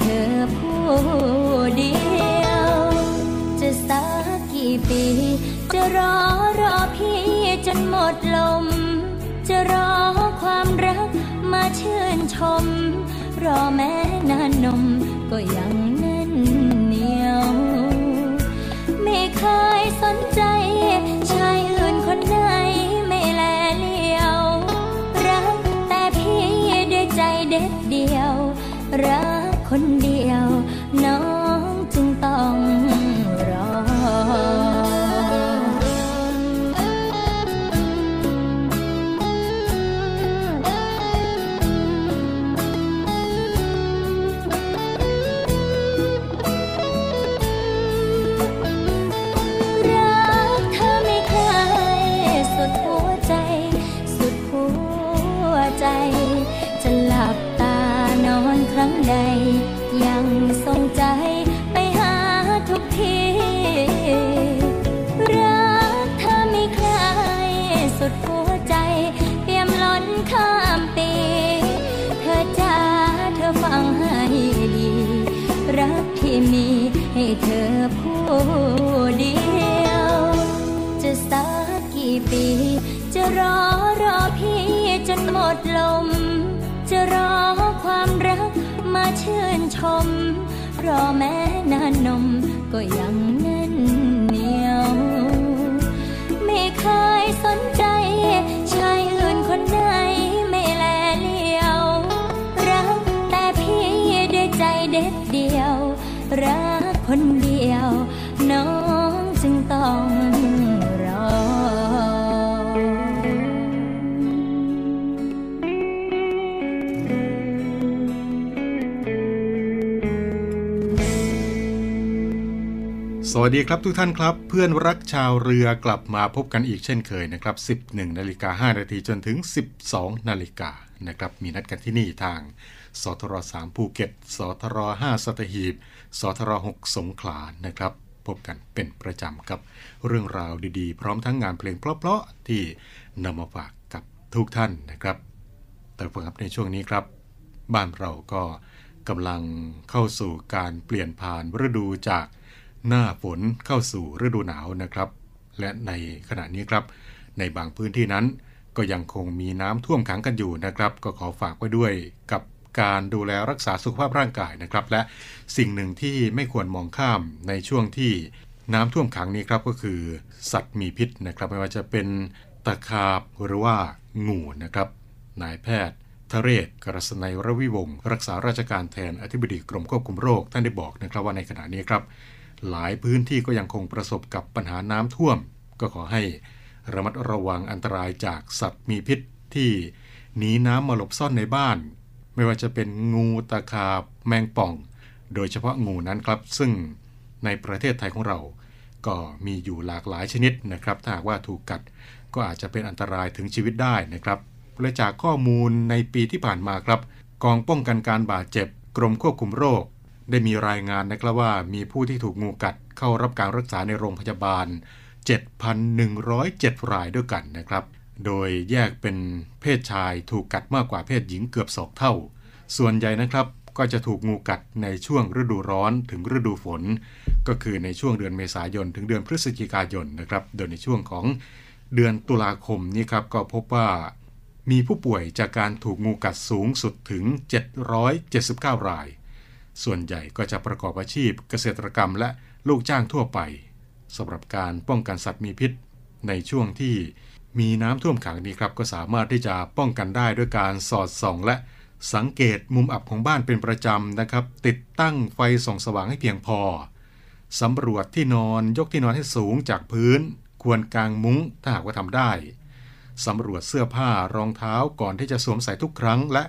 เธอผู้เดียว จะสักกี่ปี จะรอรอพี่จนหมดลม จะรอความรักมาชื่นชม รอแม้นานนมก็ยังแน่นเหนียว ไม่เคยสนใจชายอื่นคนไหนไม่แลเลียว รักแต่พี่ด้วยใจเด็ดเดียว คนเดี ให้เธอผู้เดียว จะสักกี่ปี จะรอรอพี่จนหมดลม จะรอความรักมาชื่นชม รอแม้นานนมก็ยังแน่นเหนียว ไม่เคยสนใจ สวัสดีครับทุกท่านครับ เพื่อนรักชาวเรือกลับมาพบกันอีกเช่นเคยนะครับ 11นาฬิกา5นาทีจนถึง 12นาฬิกานะครับมีนัดกันที่นี่ทางสทร3ภูเก็ตสทร5สัตหีบสทร6สงขลานะครับ พบกันเป็นประจำกับเรื่องราวดีๆ พร้อมทั้งงานเพลงเพราะๆที่นำมาฝากกับทุกท่านนะครับ แต่ฟังครับในช่วงนี้ครับ บ้านเราก็กำลังเข้าสู่การเปลี่ยนผ่านฤดูจาก หน้าฝนเข้าสู่ฤดูหนาวนะครับ และในขณะนี้ครับ ในบางพื้นที่นั้นก็ยังคงมีน้ำท่วมขังกันอยู่นะครับ ก็ขอฝากไว้ด้วยกับการดูแลรักษาสุขภาพร่างกายนะครับ และสิ่งหนึ่งที่ไม่ควรมองข้ามในช่วงที่น้ำท่วมขังนี้ครับก็คือ สัตว์มีพิษนะครับ ไม่ว่าจะเป็นตะขาบหรือว่างูนะครับ นายแพทย์ทเรศกรสนัยรวิวงศ์รักษาราชการแทนอธิบดีกรมควบคุมโรคท่านได้บอกนะครับว่าในขณะนี้ครับ หลายพื้นที่ก็ยังคงประสบกับปัญหาน้ำท่วม ก็ขอให้ระมัดระวังอันตรายจากสัตว์มีพิษที่หนีน้ำมาหลบซ่อนในบ้าน ไม่ว่าจะเป็นงูตะขาบแมงป่อง โดยเฉพาะงูนั้นครับ ซึ่งในประเทศไทยของเรา ก็มีอยู่หลากหลายชนิดนะครับถ้าหากว่าถูกกัดก็อาจจะเป็นอันตรายถึงชีวิตได้นะครับและจากข้อมูลในปีที่ผ่านมาครับ กองป้องกันการบาดเจ็บ กรมควบคุมโรค ได้มีรายงานนะครับว่ามีผู้ที่ถูกงูกัดเข้ารับการรักษาในโรงพยาบาล 7,107 รายด้วยกันนะครับ โดยแยกเป็นเพศชายถูกกัดมากกว่าเพศหญิงเกือบสองเท่า ส่วนใหญ่นะครับก็จะถูกงูกัดในช่วงฤดูร้อนถึงฤดูฝน ก็คือในช่วงเดือนเมษายน ถึงเดือนพฤศจิกายนนะครับ โดยในช่วงของเดือนตุลาคมนี้ครับก็พบว่ามีผู้ป่วยจากการถูกงูกัดสูงสุดถึง 779 ราย ส่วนใหญ่ก็จะประกอบอาชีพเกษตรกรรมและลูกจ้างทั่วไปสำหรับการป้องกันสัตว์มีพิษ ในช่วงที่มีน้ำท่วมขังนี้ครับ ก็สามารถที่จะป้องกันได้ด้วยการสอดส่อง และสังเกตมุมอับของบ้านเป็นประจำนะครับ ติดตั้งไฟส่องสว่างให้เพียงพอสำรวจที่นอนยกที่นอนให้สูงจากพื้น ควรกางมุ้งถ้าหากว่าทำได้สำรวจเสื้อผ้ารองเท้าก่อนที่จะสวมใส่ทุกครั้ง และ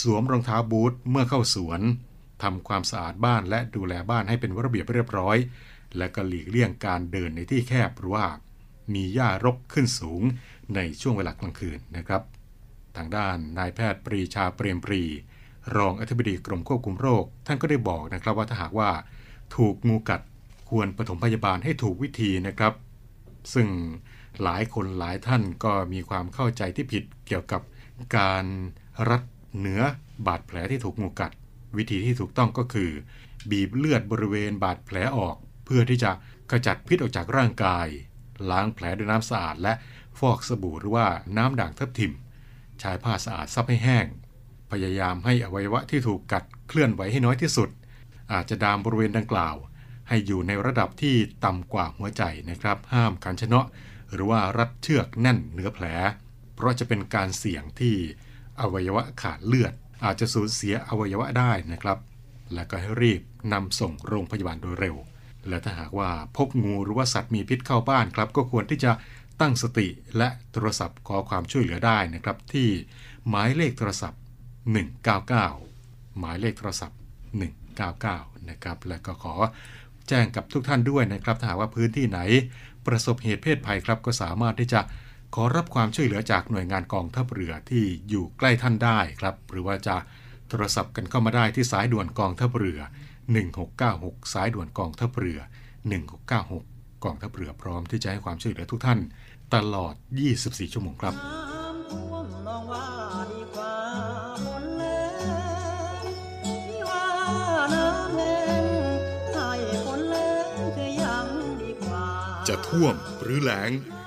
สวมรองเท้าบูทเมื่อเข้าสวน ทำความสะอาดบ้านและดูแลบ้านให้เป็นระเบียบเรียบร้อย และก็หลีกเลี่ยงการเดินในที่แคบหรือว่ามีหญ้ารกขึ้นสูงในช่วงเวลากลางคืนนะครับ ทางด้านนายแพทย์ปรีชาเปรมปรี รองอธิบดีกรมควบคุมโรค ท่านก็ได้บอกนะครับว่าถ้าหากว่า ถูกงูกัดควรปฐมพยาบาลให้ถูกวิธีนะครับ ซึ่งหลายคนหลายท่านก็มีความเข้าใจที่ผิดเกี่ยวกับการรัดเนื้อบาดแผลที่ถูกงูกัด วิธีที่ถูกต้องก็คือ บีบเลือดบริเวณบาดแผลออก เพื่อที่จะขจัดพิษออกจากร่างกาย ล้างแผลด้วยน้ำสะอาด และฟอกสบู่หรือว่าน้ำด่างทับทิมใช้ผ้าสะอาดซับให้แห้ง พยายามให้อวัยวะที่ถูกกัดเคลื่อนไหวให้น้อยที่สุด อาจจะดามบริเวณดังกล่าว ให้อยู่ในระดับที่ต่ำกว่าหัวใจนะครับ ห้ามขันชนะ หรือว่ารัดเชือกแน่นเหนือแผล เพราะจะเป็นการเสี่ยงที่อวัยวะขาดเลือด อาจจะสูญเสียอวัยวะได้นะครับ และก็ให้รีบนำส่งโรงพยาบาลโดยเร็ว และถ้าหากว่าพบงูหรือว่าสัตว์มีพิษเข้าบ้านครับ ก็ควรที่จะตั้งสติและโทรศัพท์ขอความช่วยเหลือได้นะครับ ที่หมายเลขโทรศัพท์ 199 หมายเลขโทรศัพท์ 199 นะครับ และก็ขอแจ้งกับทุกท่านด้วยนะครับถ้าหากว่าพื้นที่ไหนประสบเหตุเพศภัยครับก็สามารถที่จะ ขอรับความช่วยเหลือจากหน่วยงานกองทัพเรือที่อยู่ใกล้ท่านได้ครับ หรือว่าจะโทรศัพท์กันเข้ามาได้ที่สายด่วนกองทัพเรือ 1696 สายด่วนกองทัพเรือ 1696 กองทัพเรือพร้อมที่จะให้ความช่วยเหลือทุกท่าน ตลอด 24 ชั่วโมงครับจะท่วมหรือแหลง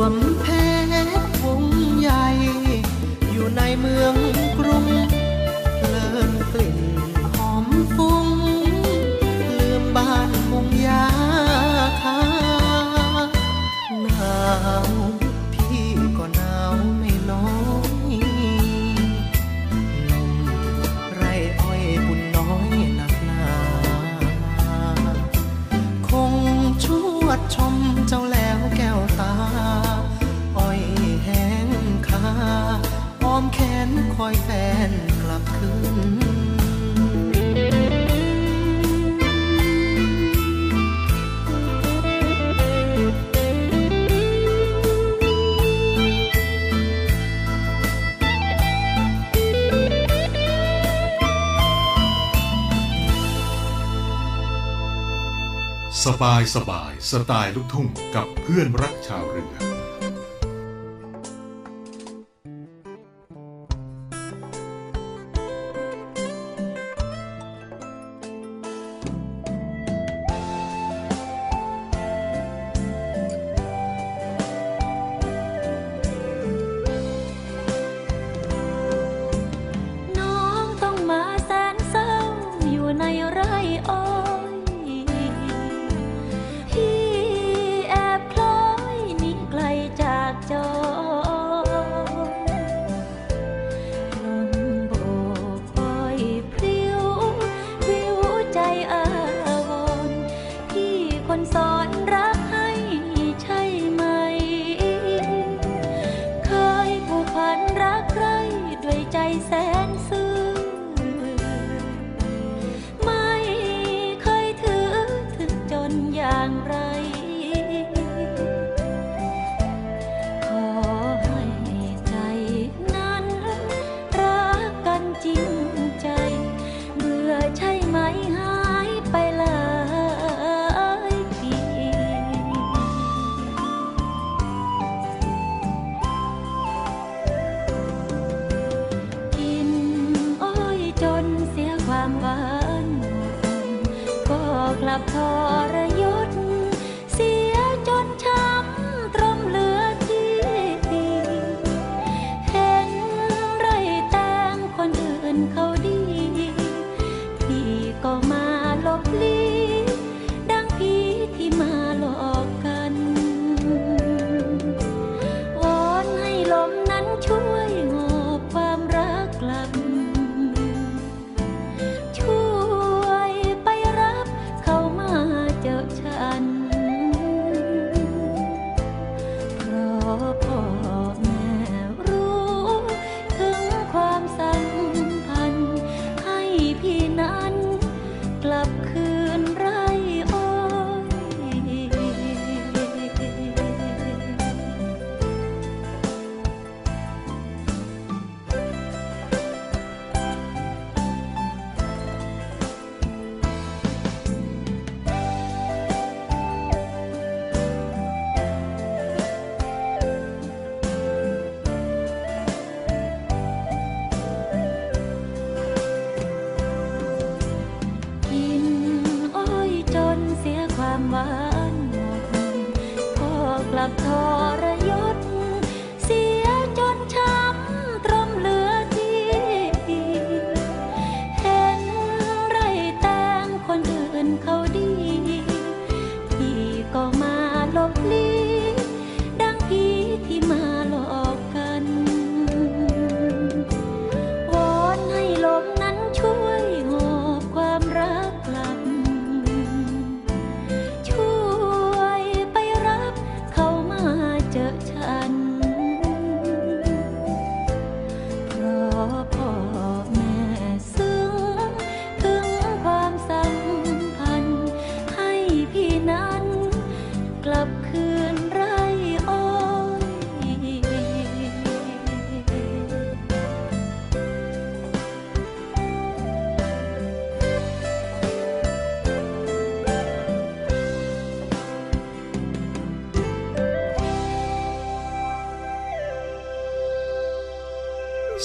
วมแพ้ บายสบายสไตล์ลูกทุ่งกับเพื่อนรักชาวเรือ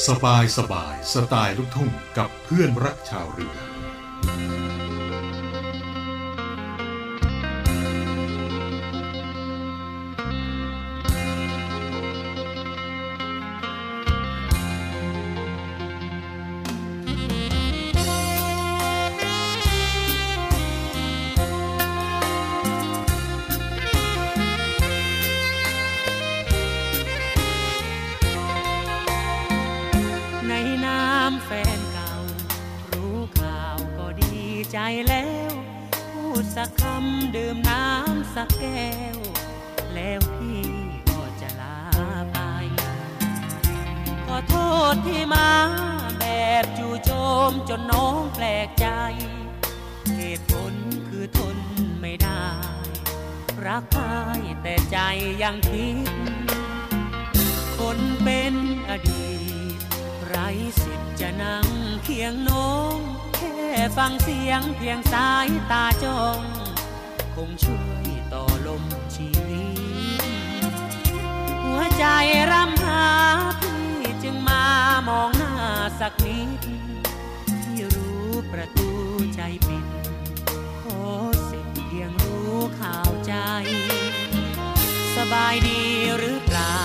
สบายสบายสไตล์ลูกทุ่งกับเพื่อนรักชาวเรือ แก้ว แล้วพี่ก็จะลาไป ขอโทษที่มาแบบจู่โจมจนน้องแปลกใจ เหตุผลคือทนไม่ได้ รักใครแต่ใจยังคิด คนเป็นอดีต ไรสิทธิ์จะนั่งเคียงน้องแค่ฟังเสียงเพียงสายตาจ้อง คงช่วย มชีวิหัวใจรำหาพี่จึงมามองหน้าสักนิดที่รู้ประตูใจปิดโอสิเพียงรู้ข่าวใจ สบายดีหรือเปล่า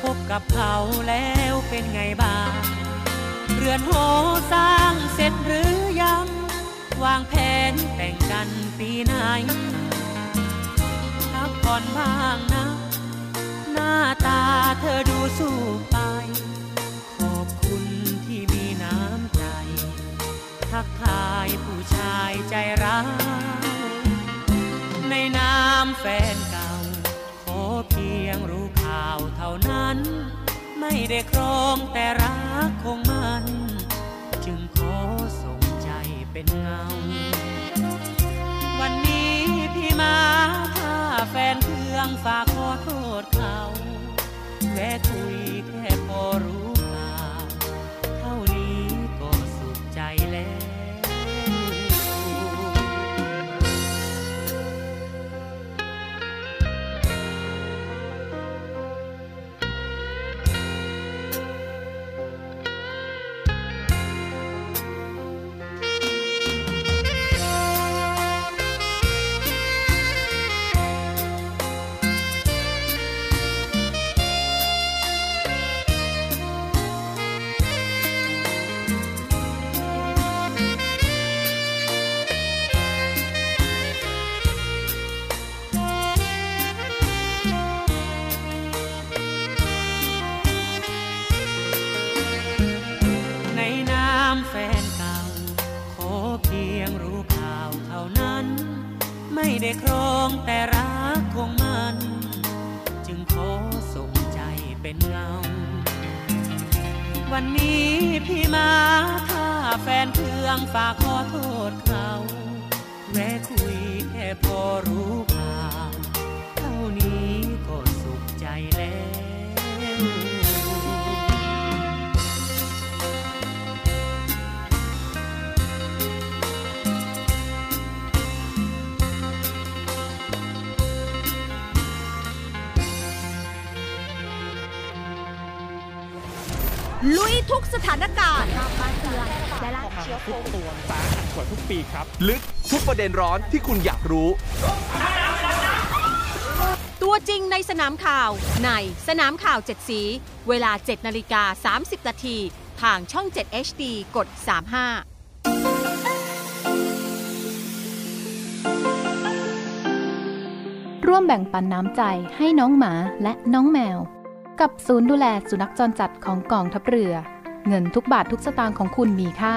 คบกับเขาแล้วเป็นไงบ้าง เรือนโหสร้างเสร็จหรือยัง วางแผนแต่งกันปีไหน ผ่อนบ้างนะ หน้าตาเธอดูสู้ไป ขอบคุณที่มีน้ำใจ ทักทายผู้ชายใจร้ายในน้ำแฟนเก่า ขอเพียงรู้ข่าวเท่านั้น ไม่ได้ครองแต่รักคงมัน จึงขอส่งใจเป็นเงาางฝากขอโทษเขาแค่คุยแค่พอรู้ ประเด็นร้อนที่คุณอยากรู้ ตัวจริงในสนามข่าวในสนามข่าว7สี เวลา 7นาฬิกา30 นาทีทางช่อง 7 HD กด 35ร่วมแบ่งปันน้ำใจให้น้องหมาและน้องแมว กับศูนย์ดูแลสุนัขจรจัดของกองทัพเรือ เงินทุกบาททุกสตางค์ของคุณมีค่า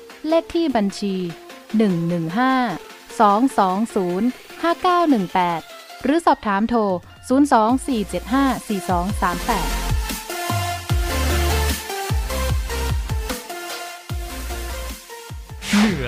เลขที่บัญชี 115 220 5918 หรือสอบถามโทร 024754238 เหนือ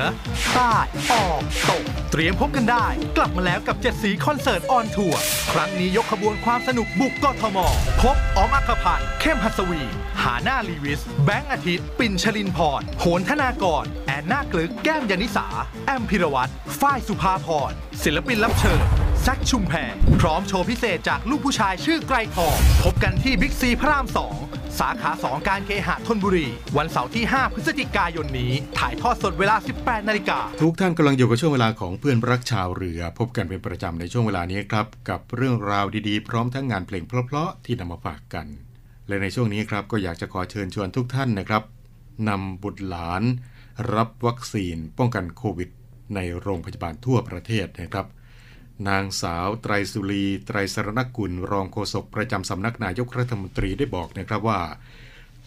ใต้ ออก ตก เตรียมพบกันได้ กลับมาแล้วกับเจ็ดสีคอนเสิร์ตออนทัวร์ ครั้งนี้ยกขบวนความสนุกบุกกทม พบออมอัครพันธ์เข้มหัสวี หาหน้าลีวิส แบงค์อาทิตย์ ปิ่นชลินพรโหนธนากร แอนนากลึก แก้มยานิสา แอมพิรวัตรฝ้ายสุภาพร ศิลปินรับเชิญ แซคชุมแพรพร้อมโชว์พิเศษจากลูกผู้ชายชื่อไกรทองพบกันที่บิ๊กซีพระราม 2 สาขา 2 การเคหะธนบุรี วันเสาร์ที่ 5 พฤศจิกายนนี้ ถ่ายทอดสดเวลา 18 นาฬิกา ทุกท่านกำลังอยู่กับช่วงเวลาของเพื่อนรักชาวเรือ พบกันเป็นประจำในช่วงเวลานี้ครับ กับเรื่องราวดีๆ พร้อมทั้งงานเพลงเพราะๆที่นำมาฝากกัน และในช่วงนี้ครับก็อยากจะขอเชิญชวนทุกท่านนะครับนำบุตรหลาน รับวัคซีนป้องกันโควิด ในโรงพยาบาลทั่วประเทศนะครับ นางสาวไตรสุรี ไตรสรณกุล รองโฆษกประจำสำนักนายกรัฐมนตรีได้บอกนะครับว่า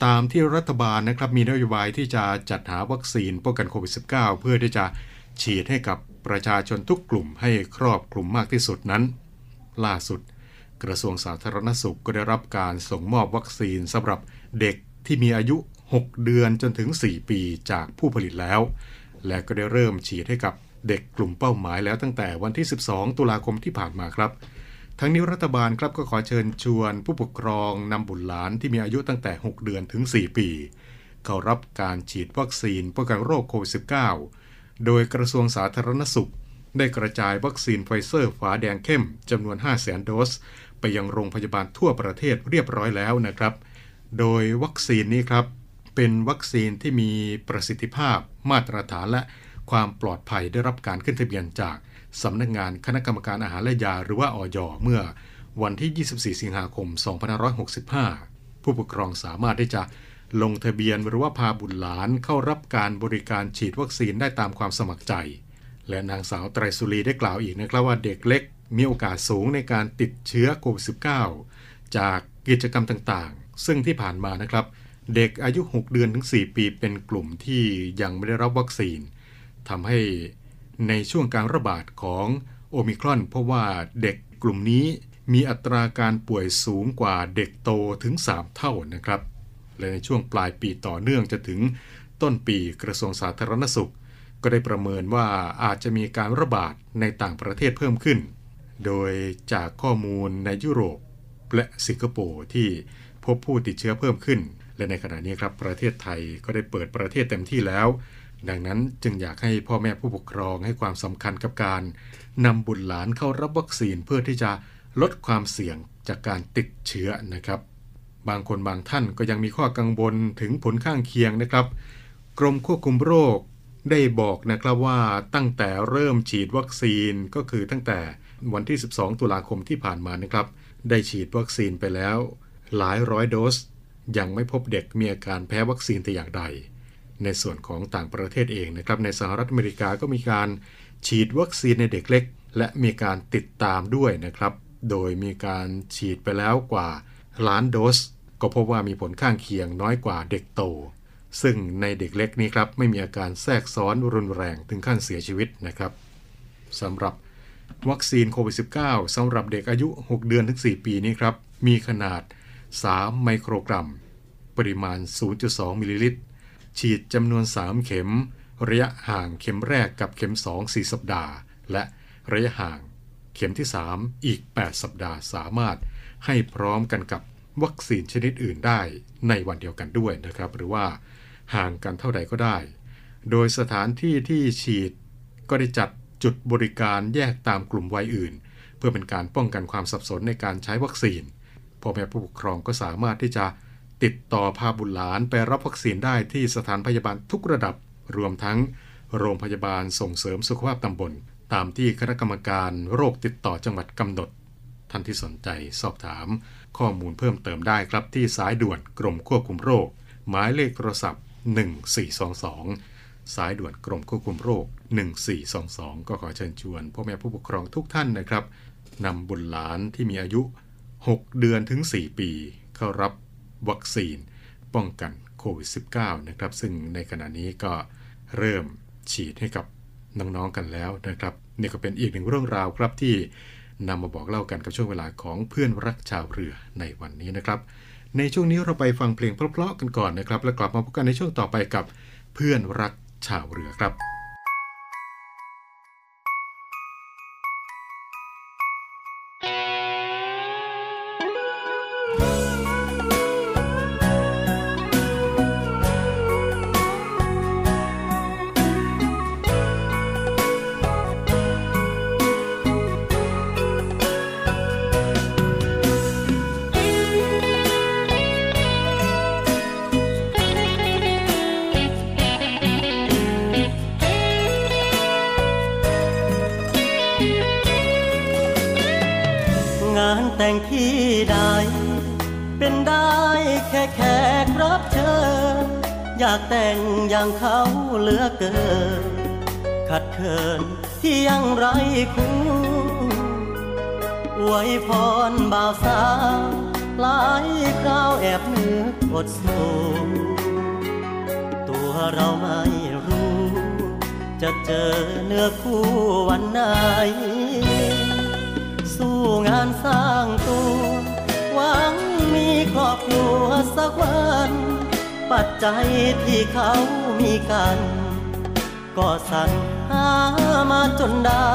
ตามที่รัฐบาลนะครับมีนโยบายที่จะจัดหาวัคซีนป้องกันโควิด -19 เพื่อที่จะฉีดให้กับประชาชนทุกกลุ่มให้ครอบคลุมมากที่สุดนั้น ล่าสุด กระทรวงสาธารณสุขก็ได้รับการส่งมอบวัคซีนสำหรับเด็กที่มีอายุ 6 เดือนจนถึง 4 ปีจากผู้ผลิตแล้ว และก็ได้เริ่มฉีดให้กับ เด็กกลุ่มเป้าหมายแล้วตั้งแต่วันที่ 12 ตุลาคมที่ผ่านมาครับ ทั้งนี้รัฐบาลครับก็ขอเชิญชวน ผู้ปกครองนำบุตรหลานที่มีอายุตั้งแต่ 6 เดือนถึง 4 ปี เข้ารับการฉีดวัคซีนป้องกันโรคโควิด -19 โดยกระทรวงสาธารณสุข ได้กระจายวัคซีนไฟเซอร์ฝาแดงเข้มจำนวน 5 0 0 0 0 0โดส ไปยังโรงพยาบาลทั่วประเทศเรียบร้อยแล้วนะครับ โดยวัคซีนนี้ครับเป็นวัคซีนที่มีประสิทธิภาพมาตรฐานและ ความปลอดภัยได้รับการขึ้นทะเบียนจากสำนักงานคณะกรรมการอาหารและยาหรือว่าอย.เมื่อวันที่ 24 สิงหาคม 2565 ผู้ปกครองสามารถที่จะลงทะเบียนหรือว่าพาบุตรหลานเข้ารับการบริการฉีดวัคซีนได้ตามความสมัครใจ และนางสาวไตรสุรีได้กล่าวอีกนะครับว่าเด็กเล็กมีโอกาสสูงในการติดเชื้อโควิด -19 จากกิจกรรมต่างๆ ซึ่งที่ผ่านมานะครับ เด็กอายุ 6 เดือนถึง 4 ปีเป็นกลุ่มที่ยังไม่ได้รับวัคซีน ทำให้ในช่วงการระบาดของโอมิครอน เพราะว่าเด็กกลุ่มนี้มีอัตราการป่วยสูงกว่าเด็กโตถึง 3 เท่านะครับ และในช่วงปลายปีต่อเนื่องจะถึงต้นปีกระทรวงสาธารณสุข ก็ได้ประเมินว่าอาจจะมีการระบาดในต่างประเทศเพิ่มขึ้น โดยจากข้อมูลในยุโรปและสิงคโปร์ที่พบผู้ติดเชื้อเพิ่มขึ้น และในขณะนี้ครับประเทศไทยก็ได้เปิดประเทศเต็มที่แล้ว ดังนั้นจึงอยากให้พ่อแม่ผู้ปกครองให้ความสำคัญกับการนำบุตรหลานเข้ารับวัคซีนเพื่อที่จะลดความเสี่ยงจากการติดเชื้อนะครับ บางคนบางท่านก็ยังมีข้อกังวลถึงผลข้างเคียงนะครับ กรมควบคุมโรคได้บอกนะครับว่าตั้งแต่เริ่มฉีดวัคซีนก็คือตั้งแต่วันที่ 12 ตุลาคมที่ผ่านมานะครับ ได้ฉีดวัคซีนไปแล้ว หลายร้อยโดส ยังไม่พบเด็กมีอาการแพ้วัคซีนแต่อย่างใด ในส่วนของต่างประเทศเองนะครับในสหรัฐอเมริกาก็มีการฉีดวัคซีนในเด็กเล็ก และมีการติดตามด้วยนะครับ โดยมีการฉีดไปแล้วกว่าล้านโดส ก็พบว่ามีผลข้างเคียงน้อยกว่าเด็กโต ซึ่งในเด็กเล็กนี้ครับไม่มีอาการแทรกซ้อนรุนแรงถึงขั้นเสียชีวิตนะครับสำหรับวัคซีนโควิด -19 สำหรับเด็กอายุ 6 เดือนถึง 4 ปีนี้ครับ มีขนาด 3 ไมโครกรัม ปริมาณ 0.2 มิลลิลิตร ฉีดจำนวน 3 เข็ม ระยะห่างเข็มแรกกับเข็ม 2 4 สัปดาห์ และระยะห่างเข็มที่ 3 อีก 8 สัปดาห์สามารถให้พร้อมกันกับวัคซีนชนิดอื่นได้ในวันเดียวกันด้วยนะครับ หรือว่าห่างกันเท่าใดก็ได้ โดยสถานที่ที่ฉีดก็ได้จัดจุดบริการแยกตามกลุ่มวัยอื่น เพื่อเป็นการป้องกันความสับสนในการใช้วัคซีนพ่อแม่ผู้ปกครองก็สามารถที่จะ ติดต่อพาบุตรหลานไปรับวัคซีนได้ที่สถานพยาบาลทุกระดับ รวมทั้งโรงพยาบาลส่งเสริมสุขภาพตำบล ตามที่คณะกรรมการโรคติดต่อจังหวัดกำหนด ท่านที่สนใจสอบถาม ข้อมูลเพิ่มเติมได้ครับที่สายด่วนกรมควบคุมโรค หมายเลขโทรศัพท์ 1422 สายด่วนกรมควบคุมโรค 1422 ก็ขอเชิญชวนพ่อแม่ผู้ปกครองทุกท่านนะครับนำบุตรหลานที่มีอายุ 6 เดือนถึง 4 ปี เข้ารับ วัคซีน ป้องกันโควิด -19 นะครับ ซึ่งในขณะนี้ก็เริ่มฉีดให้กับน้องๆกันแล้วนะครับ นี่ก็เป็นอีกหนึ่งเรื่องราวครับที่นำมาบอกเล่ากันกับช่วงเวลาของเพื่อนรักชาวเรือในวันนี้นะครับ ในช่วงนี้เราไปฟังเพลงเพราะๆกันก่อนนะครับ แล้วกลับมาพบกันในช่วงต่อไปกับเพื่อนรักชาวเรือครับ คู่อวยพรบ่าวสาวหลายคราวแอบนึกอดสูตัวเราไม่รู้ จะเจอเนื้อคู่วันไหน สู้งานสร้างตัว หวังมีครอบครัวสักวัน ปัจจัยที่เขามีกัน ก็สั่น หามาจนได้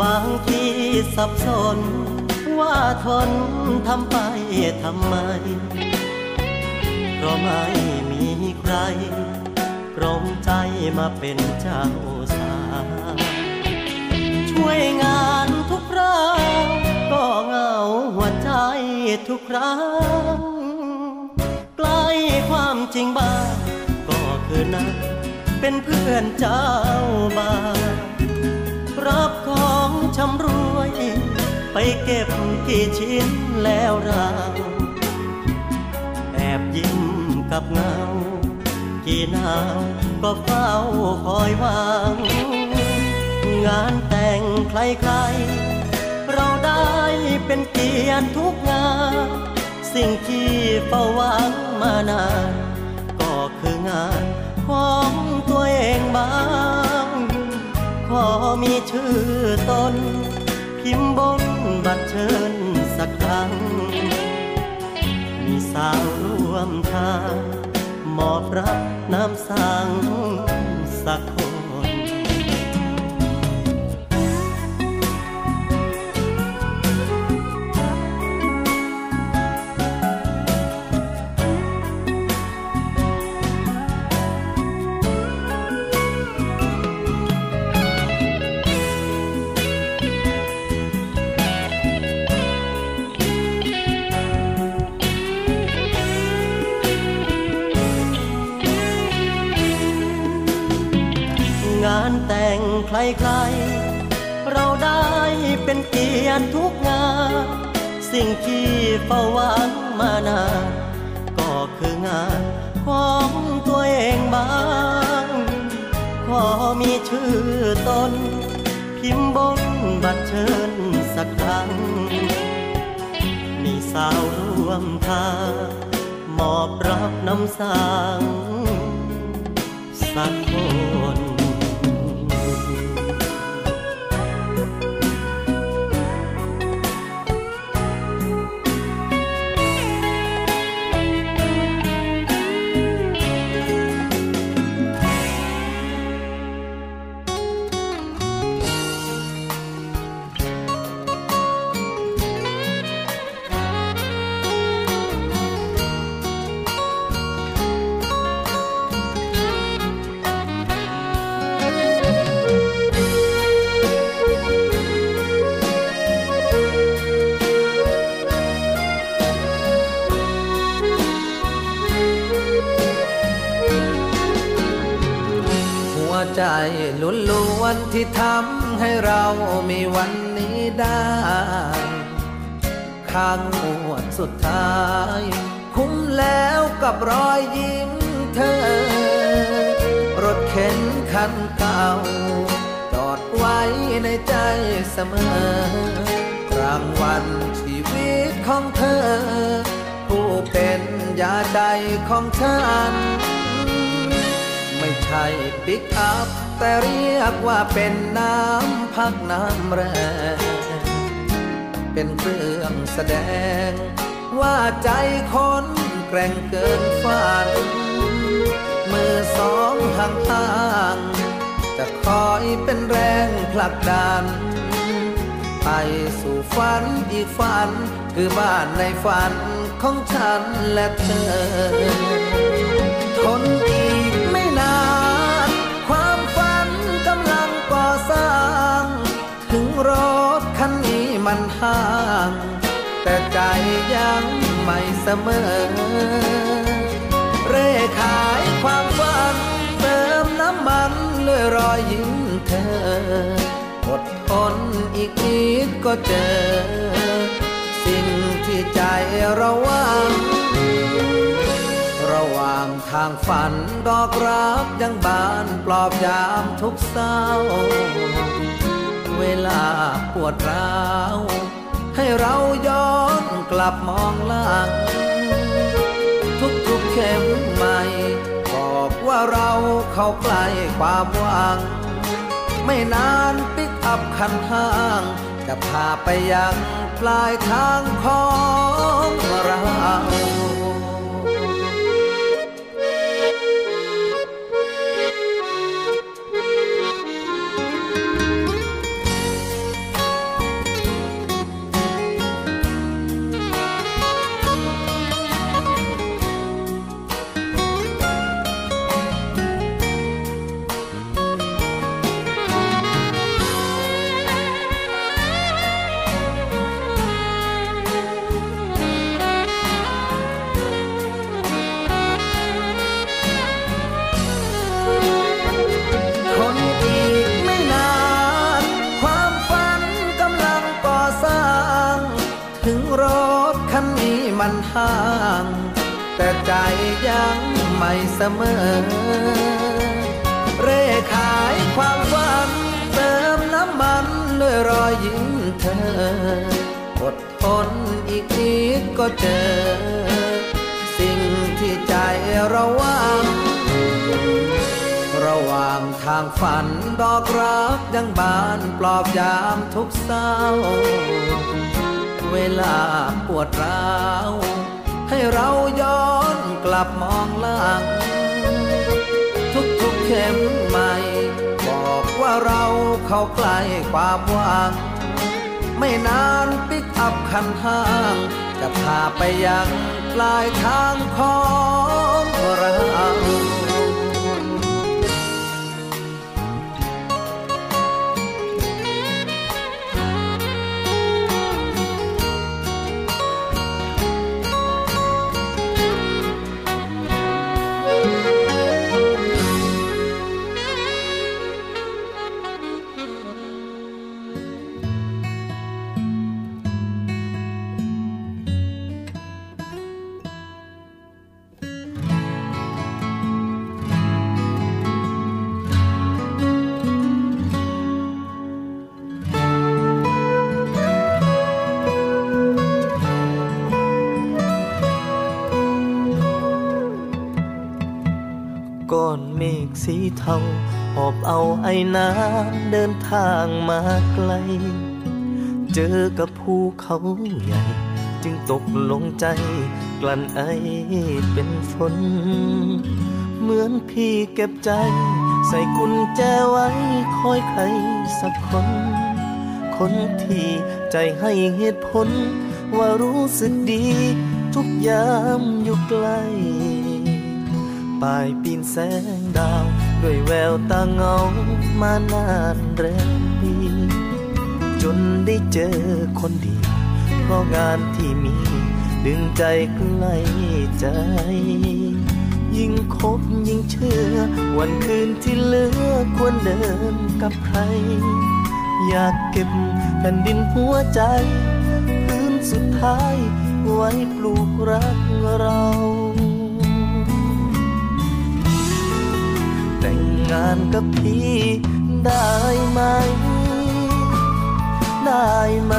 บางทีสับสน ว่าทนทำไปทำไม เพราะไม่มีใครพร้อมใจมาเป็นเจ้าสาวช่วยงานทุกคราวก็เหงาหัวใจทุกครั้งใกล้ความจริงบ้างก็คือนั้น เป็นเพื่อนเจ้าบารับของชำรวย ไปเก็บกี่ชิ้นแล้วเราแอบยิ้มกับเงา กี่นาวก็เฝ้าคอยหวังงานแต่งใครๆ เราได้เป็นเกียรติทุกงาน สิ่งที่เฝ้าหวังมานาน ก็คืองาน ของตัวเองบ้าง ขอมีชื่อตน พิมพ์บนบัตรเชิญสักครั้ง มีสาวร่วมทางมอบรับน้ำสังสักคน งใครๆเราได้เป็นเกียรติทุกงาน สิ่งที่เฝ้าหวังมานานก็คืองานของตัวเองบ้าง ขอมีชื่อตน พิมพ์บนบัตรเชิญสักครั้ง มีสาวร่วมทางมอบรับน้ำสังสักคน ที่ทำให้เรามีวันนี้ได้ข้างหวดสุดท้าย คุ้มแล้วกับรอยยิ้มเธอ รถเข็นคันเก่า จอดไว้ในใจเสมอกลางวันชีวิตของเธอ ผู้เป็นยาใจของฉัน ไม่ใช่ปิกอัพ แต่เรียกว่าเป็นน้ำพักน้ำแรง เป็นเครื่องแสดง ว่าใจคนแกร่งเกินฝัน มือสองห่างห่างๆจะคอยเป็นแรงผลักดัน ไปสู่ฝันอีกฝัน คือบ้านในฝันของฉันและเธอ มันห่าง แต่ใจยังไม่เสมอ เร่ขายความฝัน เติมน้ำมันเลยรอยยิ้มเธออดทนอีกนิดก็เจอ สิ่งที่ใจราหวัง ระหว่างทางฝันดอกรักยังบานปลอบยามทุกเศร้า เวลาปวดร้าว ให้เราย้อนกลับมองหลัง ทุกๆเข็มใหม่ บอกว่าเราเข้าใกล้ความหวัง ไม่นานปิกอัพคันห้าง จะพาไปยังปลายทางของเรา มันห่าง แต่ใจยังไม่เสมอ เร่ขายความฝัน เติมน้ำมันด้วยรอยยิ้มเธอ อดทนอีกนิดก็เจอ สิ่งที่ใจเราวังระหว่างทางฝันดอกรักยังบานปลอบยามทุกเศร้า เวลาปวดร้าวให้เราย้อนกลับมองหลัง ทุกๆเข็มใหม่ บอกว่าเราเข้าใกล้ความหวัง ไม่นานปิกอัพคันห้าง จะพาไปยังปลายทางของเรา เท่าหอบเอาไอ้น้ำเดินทางมาไกล เจอกับภูเขาใหญ่ จึงตกลงใจกลั้นไอเป็นฝน เหมือนพี่เก็บใจ ใส่กุญแจไว้คอยใครสักคน คนที่ใจให้เหตุผล ว่ารู้สึกดี ทุกยามอยู่ไกลปลายปีนแสงดาว ด้วยแววตาเงามานานแรมปีจนได้เจอคนดี เพราะงานที่มี ดึงใจใกล้ใจ ยิ่งคบยิ่งเชื่อ วันคืนที่เหลือควรเดินกับใคร อยากเก็บแผ่นดินหัวใจ พื้นสุดท้ายไว้ปลูกรักเรา แต่งงานกับพี่ได้ไหม ได้ไหม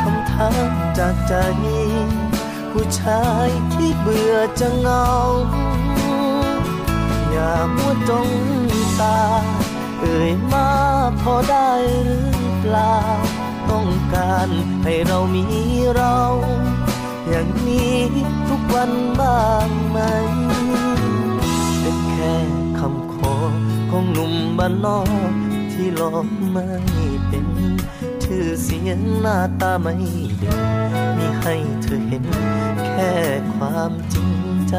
คำถามจากใจ ผู้ชายที่เบื่อจะเงา อย่ามัวจ้องตา เอ่ยมาพอได้หรือเปล่า ต้องการให้เรามีเรา อย่างนี้ทุกวันบ้างไหม ค่คำขอของหนุ่มบ้านนอกที่หลอกไม่เป็น ชื่อเสียงหน้าตาไม่เด่นมีให้เธอเห็น แค่ความจริงใจ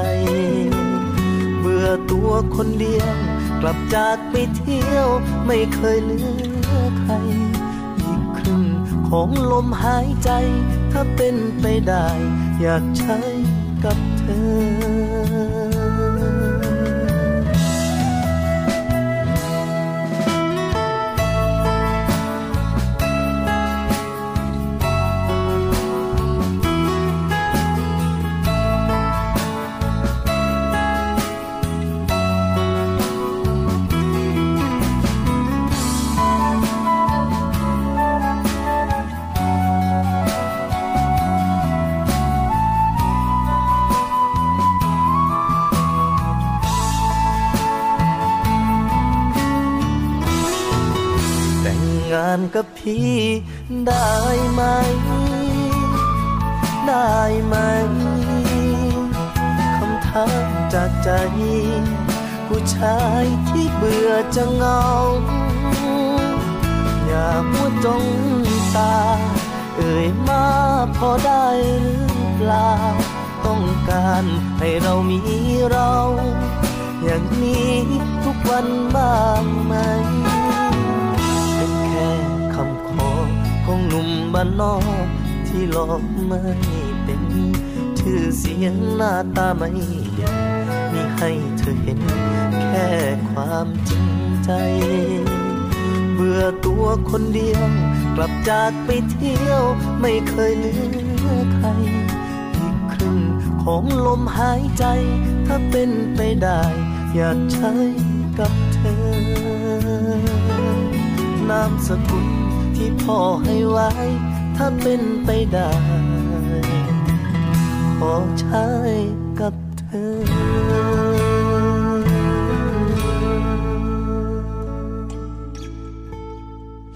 เบื่อตัวคนเดียว กลับจากไปเที่ยวไม่เคยเลือใครอีกครึ่งของลมหายใจ ถ้าเป็นไปได้ อยากใช้กับเธอ จะเหงา อย่ามัวจ้องตา เอ่ยมาพอได้หรือเปล่า ต้องการให้เรามีเรา อย่างนี้ทุกวันบ้างไหม เป็นแค่คำขอของหนุ่มบ้านนอกที่หลอกไม่เป็น ชื่อเสียงหน้าตาไม่เด่นมี ให้เธอเห็นแค่ความจริงใจ เบื่อตัวคนเดียว กลับจากไปเที่ยว ไม่เคยเหลือใคร อีกครึ่งของลมหายใจ ถ้าเป็นไปได้ อยากใช้กับเธอ นามสกุลที่พ่อให้ไว้ ถ้าเป็นไปได้ขอใช้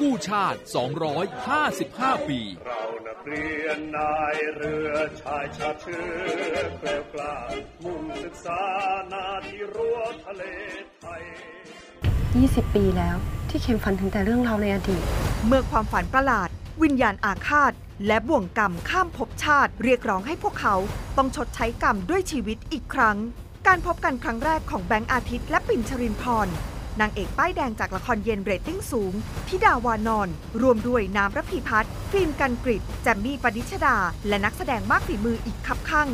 กู้ชาติ 255 ปี เรานักเรียนนายเรือชายชาติเชื้อเกลียวกล้ามุ่งศึกษานาที่รั้วทะเลไทย 20 ปีแล้วที่เข็มฝันถึงแต่เรื่องราวในอดีต เมื่อความฝันประหลาด วิญญาณอาฆาต และบ่วงกรรมข้ามภพชาติ เรียกร้องให้พวกเขาต้องชดใช้กรรมด้วยชีวิตอีกครั้ง การพบกันครั้งแรกของแบงค์อาทิตย์และปิ่นชรินพร นางเอกป้ายแดงจากละครเย็นเรตติ้งสูงธิดาวานร ร่วมด้วยน้ำรพีภัทรฟิล์มกันกริดแจมมี่ปนิชดา และนักแสดงมากฝีมืออีกคับคั่ง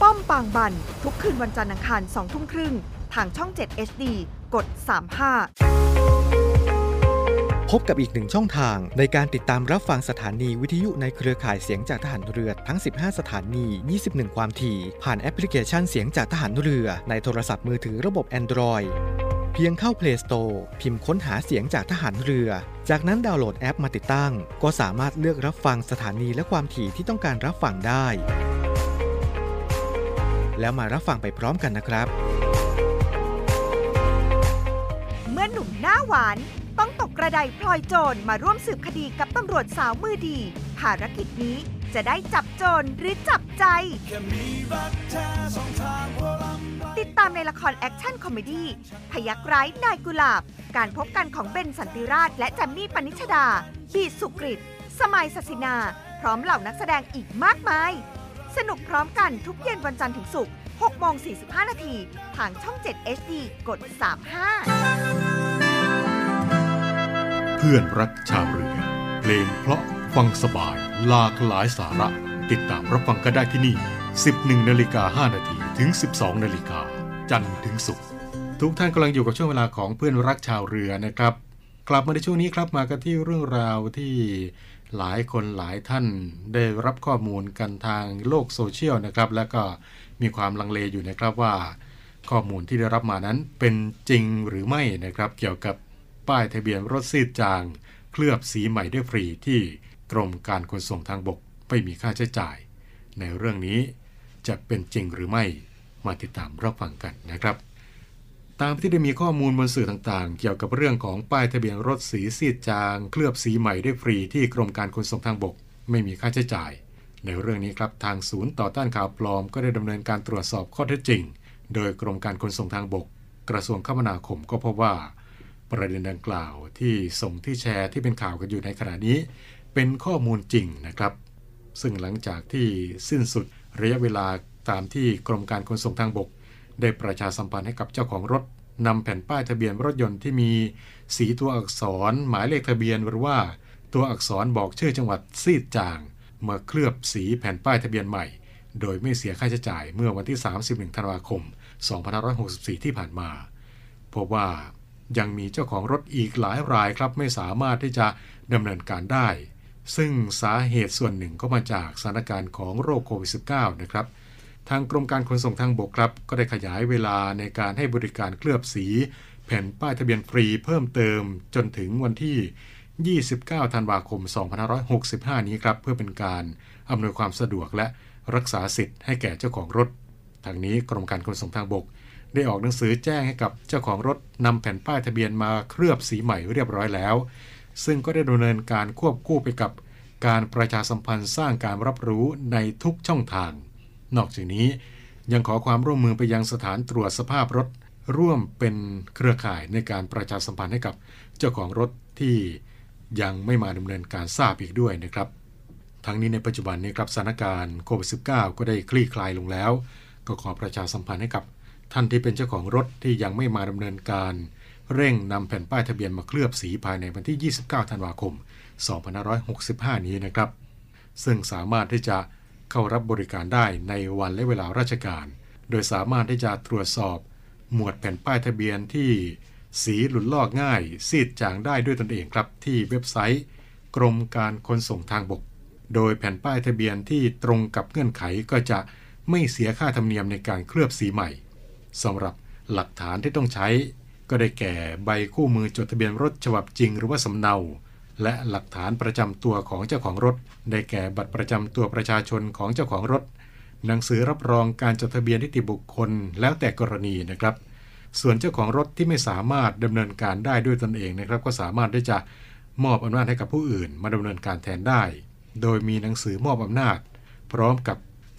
ป้อมปางบัน ทุกคืนวันจันทร์อังคาร2ทุ่มครึ่ง ทางช่อง 7 HD กด 35 พบกับอีกหนึ่งช่องทางในการติดตามรับฟังสถานีวิทยุในเครือข่ายเสียงจากทหารเรือทั้ง 15 สถานี 21 ความถี่ ผ่านแอปพลิเคชันเสียงจากทหารเรือในโทรศัพท์มือถือระบบ Android เพียงเข้า Play Store พิมพ์ค้นหาเสียงจากทหารเรือ จากนั้นดาวน์โหลดแอปมาติดตั้ง ก็สามารถเลือกรับฟังสถานีและความถี่ที่ต้องการรับฟังได้ แล้วมารับฟังไปพร้อมกันนะครับ เมื่อหนุ่มหน้าหวานต้องตกกระไดพลอยโจรมาร่วมสืบคดีกับตำรวจสาวมือดี ภารกิจนี้จะได้จับโจรหรือจับใจ ติดตามในละคร action comedy พยัคฆ์ร้ายนายกุหลาบ การพบกันของเบนสันติราช และแจมมี่ปนิชดา บีสุกริต สมัยศศินา พร้อมเหล่านักแสดงอีกมากมาย สนุกพร้อมกันทุกเย็นวันจันทร์ถึงศุกร์6โมง45 นาทีทางช่อง 7 HD กด 35 เพื่อนรักชาวเรือ เพลงเพราะฟังสบายหลากหลายสาระ ติดตามรับฟังกันได้ที่นี่ 11นาฬิกา5นาที ถึง 12 นาฬิกา จันทร์ถึงศุกร์ทุกท่านกำลังอยู่กับช่วงเวลาของเพื่อนรักชาวเรือนะครับ กลับมาในช่วงนี้ครับมากันที่เรื่องราวที่หลายคนหลายท่านได้รับข้อมูลกันทางโลกโซเชียลนะครับ แล้วก็มีความลังเลอยู่นะครับว่า ข้อมูลที่ได้รับมานั้นเป็นจริงหรือไม่นะครับ เกี่ยวกับป้ายทะเบียนรถซีดจาง เคลือบสีใหม่ด้วยฟรีที่กรมการขนส่งทางบกไม่มีค่าใช้จ่าย ในเรื่องนี้ จะเป็นจริงหรือไม่มาติดตามรับฟังกันนะครับ ตามที่ได้มีข้อมูลบนสื่อต่างๆ เกี่ยวกับเรื่องของป้ายทะเบียนรถสีซีดจาง เคลือบสีใหม่ได้ฟรีที่กรมการขนส่งทางบก ไม่มีค่าใช้จ่าย ในเรื่องนี้ครับทางศูนย์ต่อต้านข่าวปลอมก็ได้ดำเนินการตรวจสอบข้อเท็จจริง โดยกรมการขนส่งทางบก กระทรวงคมนาคมก็พบว่า ประเด็นดังกล่าวที่ส่งที่แชร์ที่เป็นข่าวกันอยู่ในขณะนี้ เป็นข้อมูลจริงนะครับ ซึ่งหลังจากที่สิ้นสุด ระยะเวลาตามที่กรมการขนส่งทางบก ได้ประชาสัมพันธ์ให้กับเจ้าของรถนำแผ่นป้ายทะเบียนรถยนต์ที่มีสีตัวอักษรหมายเลขทะเบียนหรือว่าตัวอักษรบอกชื่อจังหวัดซีดจางมาเคลือบสีแผ่นป้ายทะเบียนใหม่ โดยไม่เสียค่าใช้จ่ายเมื่อวันที่ 31 ธันวาคม 2564 ที่ผ่านมาพบว่ายังมีเจ้าของรถอีกหลายรายครับไม่สามารถที่จะดำเนินการได้ ซึ่งสาเหตุส่วนหนึ่งก็มาจากสถานการณ์ของโรคโควิด -19 นะครับ ทางกรมการขนส่งทางบกครับ ก็ได้ขยายเวลาในการให้บริการเคลือบสี แผ่นป้ายทะเบียนฟรีเพิ่มเติมจนถึงวันที่ 29 ธันวาคม 2565 นี้ครับ เพื่อเป็นการอำนวยความสะดวกและรักษาสิทธิ์ให้แก่เจ้าของรถ ทางนี้กรมการขนส่งทางบก ได้ออกหนังสือแจ้งให้กับเจ้าของรถนำแผ่นป้ายทะเบียนมาเคลือบสีใหม่เรียบร้อยแล้ว ซึ่งก็ได้ดำเนินการควบคู่ไปกับการประชาสัมพันธ์สร้างการรับรู้ในทุกช่องทาง นอกจากนี้ยังขอความร่วมมือไปยังสถานตรวจสภาพรถ ร่วมเป็นเครือข่ายในการประชาสัมพันธ์ให้กับเจ้าของรถที่ยังไม่มาดำเนินการทราบอีกด้วยนะครับ ทั้งนี้ในปัจจุบันนี้ครับสถานการณ์โควิด -19 ก็ได้คลี่คลายลงแล้ว ก็ขอประชาสัมพันธ์ให้กับท่านที่เป็นเจ้าของรถที่ยังไม่มาดำเนินการ เร่งนำแผ่นป้ายทะเบียนมาเคลือบสีภายในวันที่ 29 ธันวาคม 2565 นี้นะครับ ซึ่งสามารถที่จะเข้ารับบริการได้ในวันและเวลาราชการ โดยสามารถที่จะตรวจสอบ หมวดแผ่นป้ายทะเบียนที่สีหลุดลอกง่าย ซีดจางได้ด้วยตนเองครับที่เว็บไซต์ กรมการขนส่งทางบก โดยแผ่นป้ายทะเบียนที่ตรงกับเงื่อนไขก็จะไม่เสียค่าธรรมเนียมในการเคลือบสีใหม่สำหรับหลักฐานที่ต้องใช้ ก็ได้แก่ใบคู่มือจดทะเบียนรถฉบับจริงหรือว่าสำเนา และหลักฐานประจำตัวของเจ้าของรถ ได้แก่บัตรประจำตัวประชาชนของเจ้าของรถ หนังสือรับรองการจดทะเบียนนิติบุคคลแล้วแต่กรณีนะครับ ส่วนเจ้าของรถที่ไม่สามารถดำเนินการได้ด้วยตนเองนะครับ ก็สามารถที่จะมอบอำนาจให้กับผู้อื่น มาดำเนินการแทนได้ โดยมีหนังสือมอบอำนาจ พร้อมกับ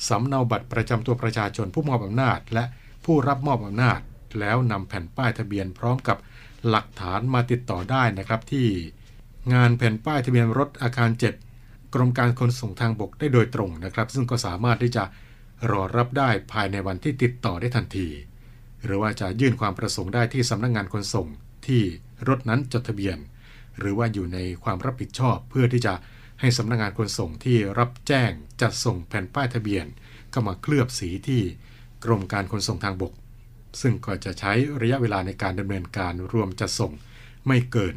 สำเนาบัตรประจำตัวประชาชนผู้มอบอำนาจ และผู้รับมอบอำนาจ แล้วนำแผ่นป้ายทะเบียนพร้อมกับหลักฐานมาติดต่อได้นะครับที่งานแผ่นป้ายทะเบียนรถอาคาร 7 กรมการขนส่งทางบกได้โดยตรงนะครับ ซึ่งก็สามารถที่จะรอรับได้ภายในวันที่ติดต่อได้ทันที หรือว่าจะยื่นความประสงค์ได้ที่สำนักงงานขนส่งที่รถนั้นจดทะเบียน หรือว่าอยู่ในความรับผิดชอบเพื่อที่จะให้สำนักงงานขนส่งที่รับแจ้งจัดส่งแผ่นป้ายทะเบียนเข้ามาเคลือบสีที่กรมการขนส่งทางบก ซึ่งก็จะใช้ระยะเวลาในการดำเนินการรวมจัดส่งไม่เกิน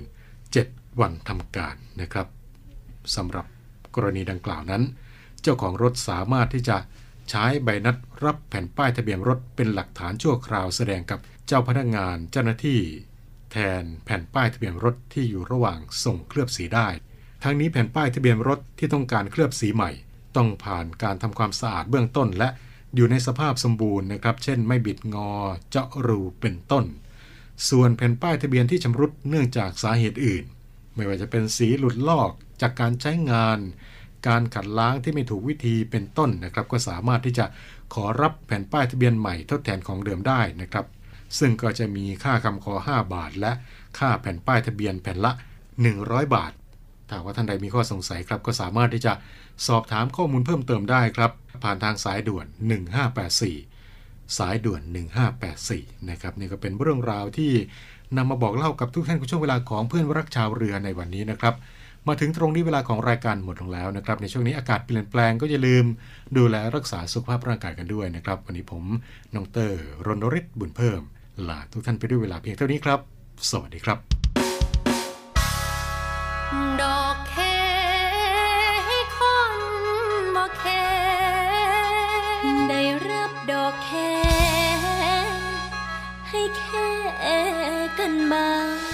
7 วันทำการนะครับสำหรับกรณีดังกล่าวนั้น เจ้าของรถสามารถที่จะใช้ใบนัดรับแผ่นป้ายทะเบียนรถเป็นหลักฐานชั่วคราวแสดงกับเจ้าพนักงานเจ้าหน้าที่แทนแผ่นป้ายทะเบียนรถที่อยู่ระหว่างส่งเคลือบสีได้ ทั้งนี้แผ่นป้ายทะเบียนรถที่ต้องการเคลือบสีใหม่ ต้องผ่านการทำความสะอาดเบื้องต้นและ อยู่ในสภาพสมบูรณ์นะครับ เช่น ไม่บิดงอ เจาะรูเป็นต้น ส่วนแผ่นป้ายทะเบียนที่ชำรุดเนื่องจากสาเหตุอื่น ไม่ว่าจะเป็นสีหลุดลอกจากการใช้งาน การขัดล้างที่ไม่ถูกวิธีเป็นต้นนะครับ ก็สามารถที่จะขอรับแผ่นป้ายทะเบียนใหม่ทดแทนของเดิมได้นะครับ ซึ่งก็จะมีค่าคำขอ 5 บาท และค่าแผ่นป้ายทะเบียนแผ่นละ 100 บาทถ้าว่าท่านใดมีข้อสงสัยครับก็สามารถที่จะ สอบถามข้อมูลเพิ่มเติมได้ครับ ผ่านทางสายด่วน 1584 สายด่วน 1584 นะครับนี่ก็เป็นเรื่องราวที่นำมาบอกเล่ากับทุกท่านในช่วงเวลาของเพื่อนรักชาวเรือในวันนี้นะครับ มาถึงตรงนี้เวลาของรายการหมดลงแล้วนะครับ ในช่วงนี้อากาศเปลี่ยนแปลงก็อย่าลืม ดูแลรักษาสุขภาพร่างกายกันด้วยนะครับ วันนี้ผมนงเตอร์รณฤทธิ์บุญเพิ่มลาทุกท่านไปด้วยเวลาเพียงเท่านี้ครับ สวัสดีครับ กัน